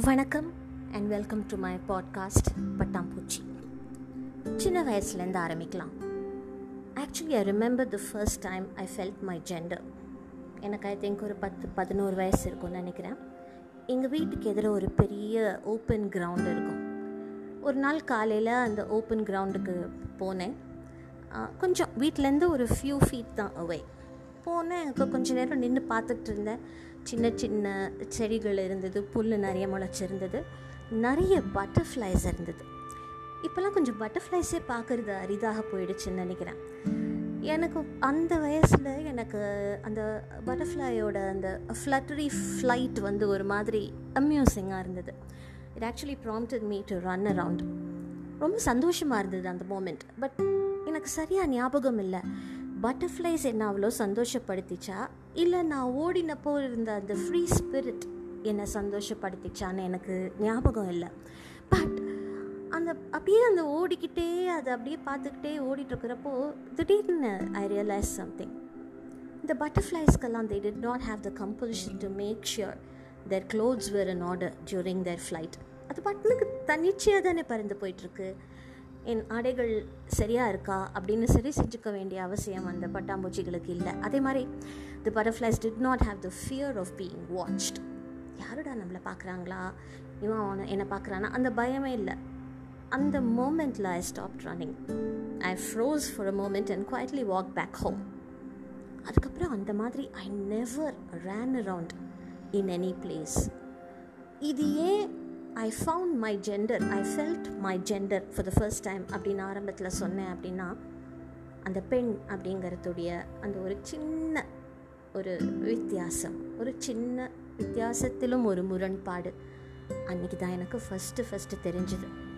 வணக்கம் and welcome to my podcast பட்டாம்பூச்சி. சின்ன வயசுலேருந்து ஆரம்பிக்கலாம். Actually I remember the first time I felt my gender எனக்கு ஐ திங்க் ஒரு பத்து பதினோரு வயசு இருக்கும்னு நினைக்கிறேன். எங்கள் வீட்டுக்கு எதிர ஒரு பெரிய ஓப்பன் கிரவுண்ட் இருக்கும். ஒரு நாள் காலையில் அந்த ஓப்பன் கிரவுண்டுக்கு போனேன். கொஞ்சம் வீட்டிலேருந்து ஒரு ஃபியூ ஃபீட் தான் அவே போனேன் எனக்கு கொஞ்ச நேரம் நின்று பார்த்துட்டு இருந்தேன். சின்ன சின்ன செடிகள் இருந்தது புல் நிறைய முளைச்சிருந்தது. நிறைய பட்டர்ஃப்ளைஸ் இருந்தது. இப்போல்லாம் கொஞ்சம் பட்டர்ஃப்ளைஸே பார்க்குறது அரிதாக போயிடுச்சுன்னு நினைக்கிறேன். எனக்கு அந்த வயசில் எனக்கு அந்த பட்டர்ஃப்ளையோட அந்த ஃப்ளட்டரி ஃப்ளைட் வந்து ஒரு மாதிரி அம்யூசிங்காக இருந்தது. It actually prompted me to run around ரொம்ப சந்தோஷமாக இருந்தது அந்த மூமெண்ட் பட் எனக்கு சரியாக ஞாபகம் இல்லை. பட்டர்ஃப்ளைஸ் என்ன அவ்வளோ சந்தோஷப்படுத்திச்சா? இல்லை நான் ஓடினப்போ இருந்த அந்த ஃப்ரீ ஸ்பிரிட் என்னை சந்தோஷப்படுத்திச்சான்னு எனக்கு ஞாபகம் இல்லை. பட் அந்த அப்படியே அந்த ஓடிக்கிட்டே அதை அப்படியே பார்த்துக்கிட்டே ஓடிட்டுருக்கிறப்போ திடீர்னு ஐ ரியலைஸ் சம்திங் இந்த பட்டர்ஃப்ளைஸ்க்கெல்லாம் they did not have the compulsion to make sure their clothes were in order during their flight அது பட்டனுக்கு தன்னிச்சையாக தானே பறந்து போயிட்டுருக்கு. என் ஆடைகள் சரியாக இருக்கா அப்படின்னு சரி செஞ்சுக்க வேண்டிய அவசியம் அந்த பட்டாம்பூச்சிகளுக்கு இல்லை. அதே மாதிரி the butterflies did not have the fear of being watched யாருடா நம்மளை பார்க்குறாங்களா இவன் அவனை என்னை பார்க்குறானா அந்த பயமே இல்லை. அந்த மூமெண்ட்டில் I stop running I froze for a moment and quietly walk back home அதுக்கப்புறம் அந்த மாதிரி I never ran around in any place இது ஏன் I found my gender I felt my gender for the first time அப்படின்னு ஆரம்பத்தில் சொன்னேன் அப்படின்னா அந்த பெண் அப்படிங்கிறதுடைய அந்த ஒரு சின்ன ஒரு வித்தியாசம். ஒரு சின்ன வித்தியாசத்திலும் ஒரு முரண்பாடு. அன்றைக்கி தான் எனக்கு ஃபஸ்ட்டு ஃபஸ்ட்டு தெரிஞ்சுது.